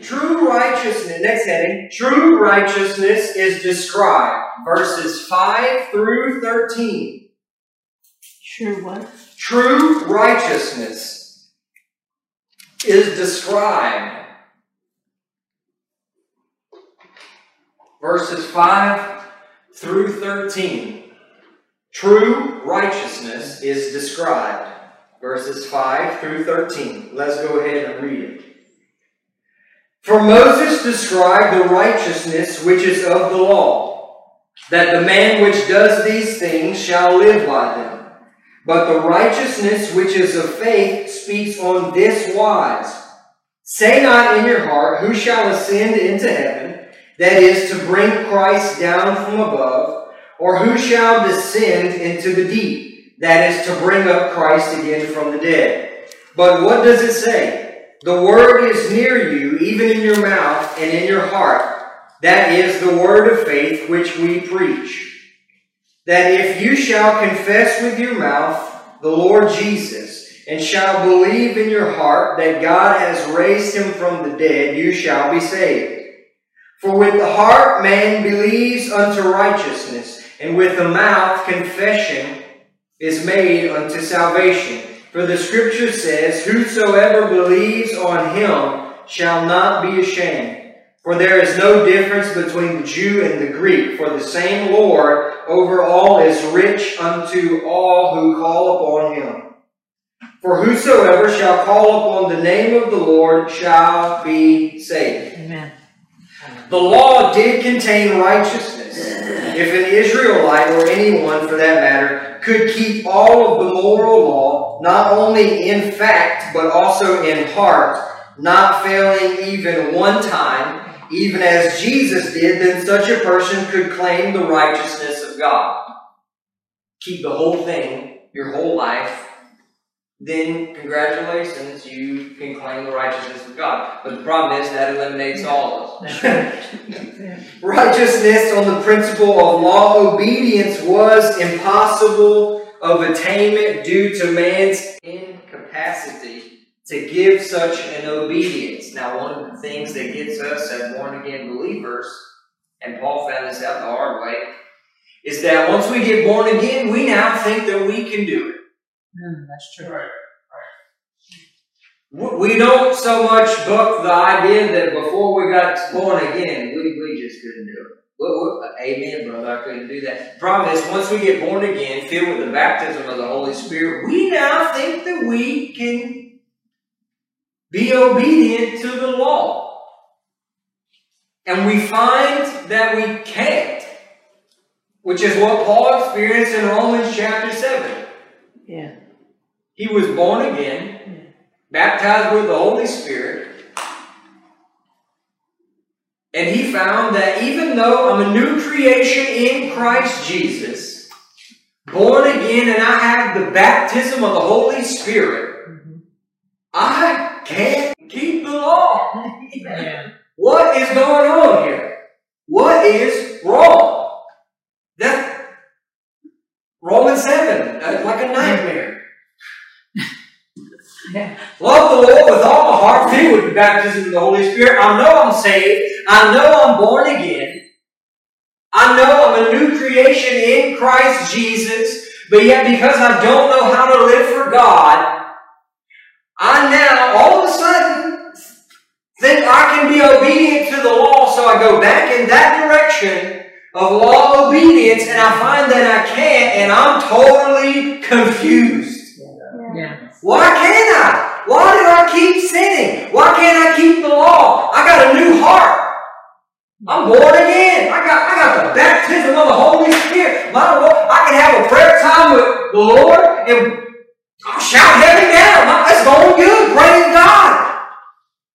True righteousness, next heading, true righteousness is described, verses 5 through 13. True what? True righteousness is described, verses 5 through 13. True righteousness is described, verses 5 through 13. Let's go ahead and read it. For Moses described the righteousness which is of the law, that the man which does these things shall live by them. But the righteousness which is of faith speaks on this wise. Say not in your heart, Who shall ascend into heaven, that is, to bring Christ down from above, or who shall descend into the deep, that is, to bring up Christ again from the dead. But what does it say? The word is near you, even in your mouth and in your heart. That is the word of faith which we preach. That if you shall confess with your mouth the Lord Jesus, and shall believe in your heart that God has raised him from the dead, you shall be saved. For with the heart man believes unto righteousness, and with the mouth confession is made unto salvation. For the scripture says, Whosoever believes on him shall not be ashamed. For there is no difference between the Jew and the Greek, for the same Lord over all is rich unto all who call upon him. For whosoever shall call upon the name of the Lord shall be saved. Amen. The law did contain righteousness. If an Israelite, or anyone for that matter, could keep all of the moral law, not only in fact, but also in heart, not failing even one time, even as Jesus did, then such a person could claim the righteousness of God. Keep the whole thing, your whole life, then congratulations, you can claim the righteousness of God. But the problem is that eliminates all of us. Righteousness on the principle of law obedience was impossible of attainment due to man's incapacity to give such an obedience. Now, one of the things that gets us as born again believers, and Paul found this out the hard way, is that once we get born again, we now think that we can do it. Mm, that's true. Right. We don't so much book the idea that before we got born again, we, we just couldn't do it. Well, amen, brother. I couldn't do that. Problem is, once we get born again, filled with the baptism of the Holy Spirit, we now think that we can be obedient to the law. And we find that we can't, which is what Paul experienced in Romans chapter 7. Yeah. He was born again, baptized with the Holy Spirit, and he found that even though I'm a new creation in Christ Jesus, born again, and I have the baptism of the Holy Spirit, I can't keep the law. Yeah. What is going on here? What is wrong? That Romans 7, that's like a nightmare. Yeah. Love the Lord with all my heart, filled with the baptism of the Holy Spirit. I know I'm saved. I know I'm born again. I know I'm a new creation in Christ Jesus. But yet, because I don't know how to live for God, I now all of a sudden think I can be obedient to the law, so I go back in that direction of law obedience, and I find that I can't, and I'm totally confused. Yeah. Why can't I? Why do I keep sinning? Why can't I keep the law? I got a new heart. I'm born again. I got, I got the baptism of the Holy Spirit. My Lord, I can have a prayer time with the Lord and I'll shout heaven down. That's going good. Praise God.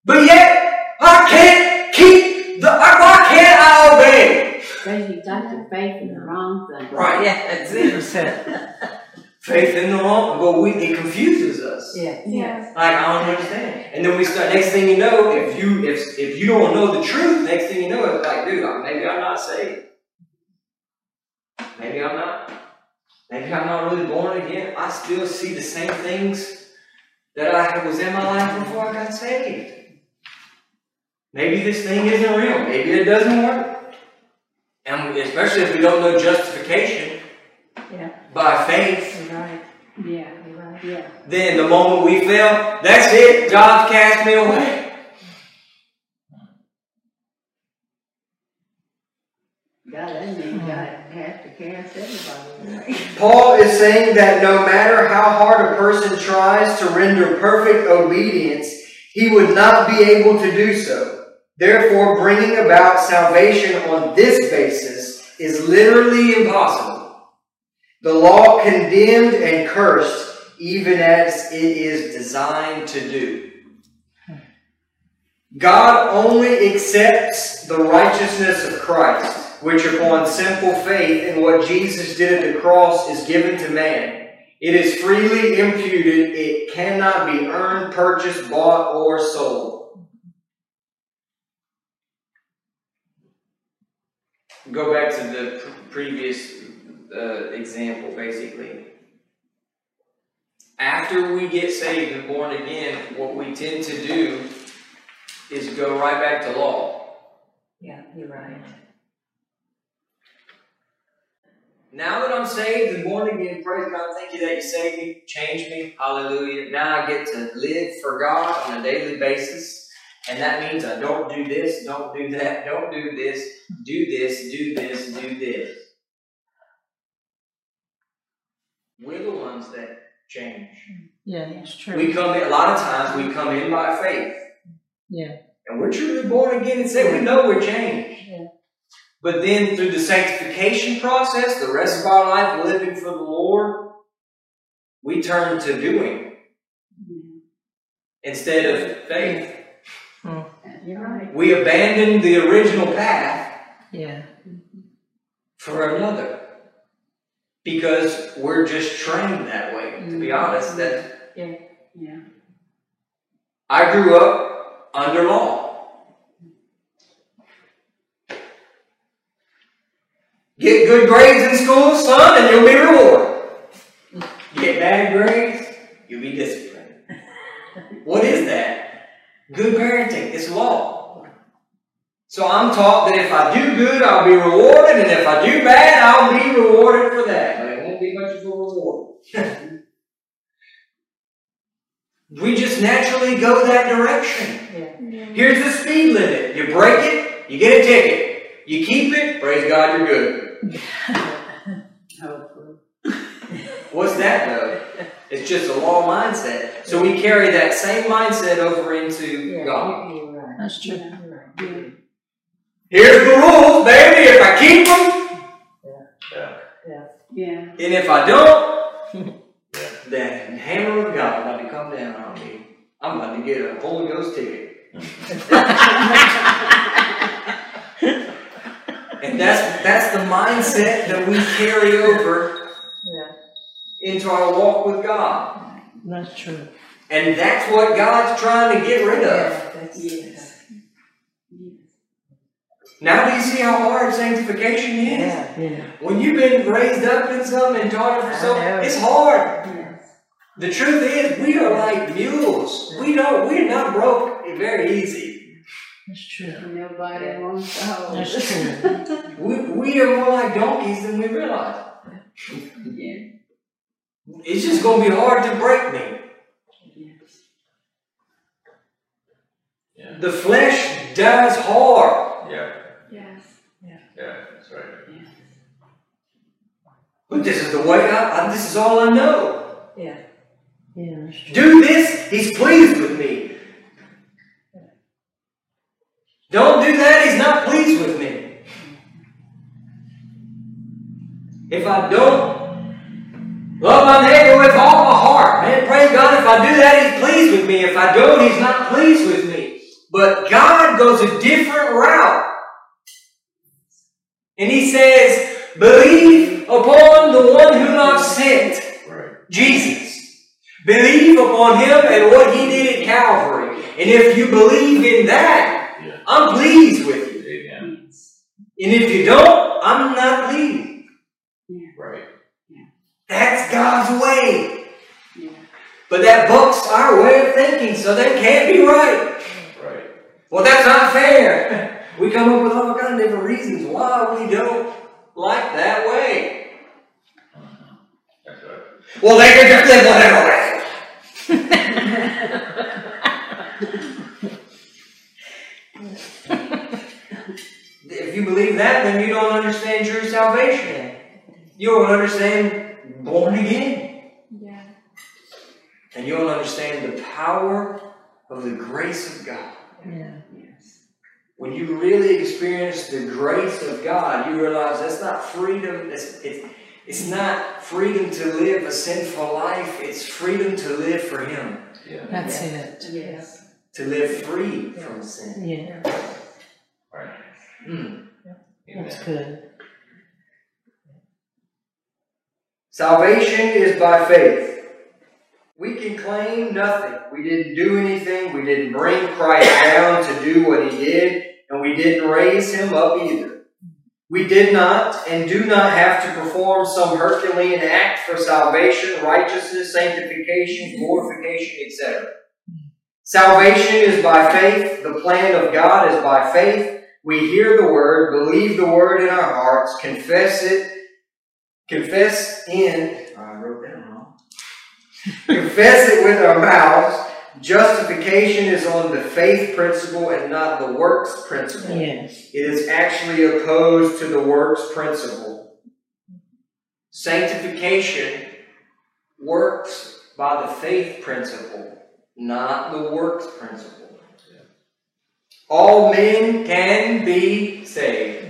But yet, I can't keep the, why can't I obey? Because you got your faith in the wrong thing. Right. Yeah, that's it. Faith in the law, but we, it confuses us. Yeah. Like I don't understand. And then we start. Next thing you know, if you if if you don't know the truth, next thing you know, it's like, dude, maybe I'm not saved. Maybe I'm not. Maybe I'm not really born again. I still see the same things that I was in my life before I got saved. Maybe this thing isn't real. Maybe it doesn't work. And especially if we don't know justification Yeah. by faith, right. Yeah, You're right. Yeah. then the moment we fail, that's it. God cast me away. God, that means God has to cast everybody away. Paul is saying that no matter how hard a person tries to render perfect obedience, he would not be able to do so. Therefore, bringing about salvation on this basis is literally impossible. The law condemned and cursed, even as it is designed to do. God only accepts the righteousness of Christ, which upon simple faith in what Jesus did at the cross is given to man. It is freely imputed, it cannot be earned, purchased, bought, or sold. Go back to the pr- previous uh, example, basically. After we get saved and born again, what we tend to do is go right back to law. Yeah, you're right. Now that I'm saved and born again, praise God, thank you that you saved me, changed me, hallelujah. Now I get to live for God on a daily basis. And that means I don't do this, don't do that, don't do this, do this, do this, do this. We're the ones that change. Yeah, that's true. We come in, a lot of times we come in by faith. Yeah. And we're truly born again and say we know we're changed. Yeah. But then through the sanctification process, the rest of our life living for the Lord, we turn to doing instead of faith. Hmm. You're right. We abandon the original path Yeah. for another. Because we're just trained that way. To be mm-hmm. honest, that yeah. Yeah. I grew up under law. Get good grades in school, son, and you'll be rewarded. Get bad grades, you'll be disciplined. What is that? Good parenting. It's law. So I'm taught that if I do good, I'll be rewarded, and if I do bad, I'll be rewarded for that. But it won't be much of a reward. we just naturally go that direction. Yeah. Here's the speed limit. You break it, you get a ticket. You keep it, praise God, you're good. What's that though? It's just a law mindset. So we carry that same mindset over into God. You're right. That's true. Yeah. Here's the rules, baby. If I keep them, Yeah. and if I don't, then the hammer of God about to come down on me. I'm about to get a Holy Ghost ticket. And that's that's the mindset that we carry over Yeah. into our walk with God. That's true. And that's what God's trying to get rid of. Yeah, Yes. Yes. Now do you see how hard sanctification is? yeah, yeah. When you've been raised up in something and taught it for I so it's hard. Yes. The truth is we are like mules. We don't we're not broke very easy. That's true. Nobody wants to hold That's true. We, we are more like donkeys than we realize. Yeah. It's just gonna be hard to break me. Yes. The flesh dies hard. Yeah, Yes. yeah, that's right. Yes. But this is the way I, I this is all I know. Yeah. Yeah. Do this, he's pleased with me. Don't do that, he's not pleased with me. If I don't love my neighbor with all my heart, man, praise God, if I do that, he's pleased with me. If I don't, he's not pleased with me. But God goes a different route. And he says, believe upon the one whom I've sent. Right. Jesus. Believe upon him and what he did at Calvary. And if you believe in that, Yeah. I'm pleased with you. Amen. And if you don't, I'm not pleased. Right. That's God's way. But that bucks our way of thinking, so that can't be right. Right. Well, that's not fair. We come up with all kinds of different reasons why we don't like that way. That's right. Well, they can just live whatever way. If you believe that, then you don't understand true salvation. You don't understand born again. Yeah. And you don't understand the power of the grace of God. Yeah. Yes. When you really experience the grace of God, you realize that's not freedom. It's, it's, it's not freedom to live a sinful life. It's freedom to live for Him. Yeah, That's it. Yes. To live free from sin. Yeah, right. Hmm. that's good. Salvation is by faith. We can claim nothing. We didn't do anything. We didn't bring Christ down to do what he did, and we didn't raise him up either. We did not and do not have to perform some Herculean act for salvation, righteousness, sanctification, glorification, etc. Salvation is by faith. The plan of God is by faith. We hear the word, believe the word in our hearts, confess it, confess in, I wrote that wrong. confess it with our mouths. Justification is on the faith principle and not the works principle. Yes. It is actually opposed to the works principle. Sanctification works by the faith principle, not the works principle. All men can be saved.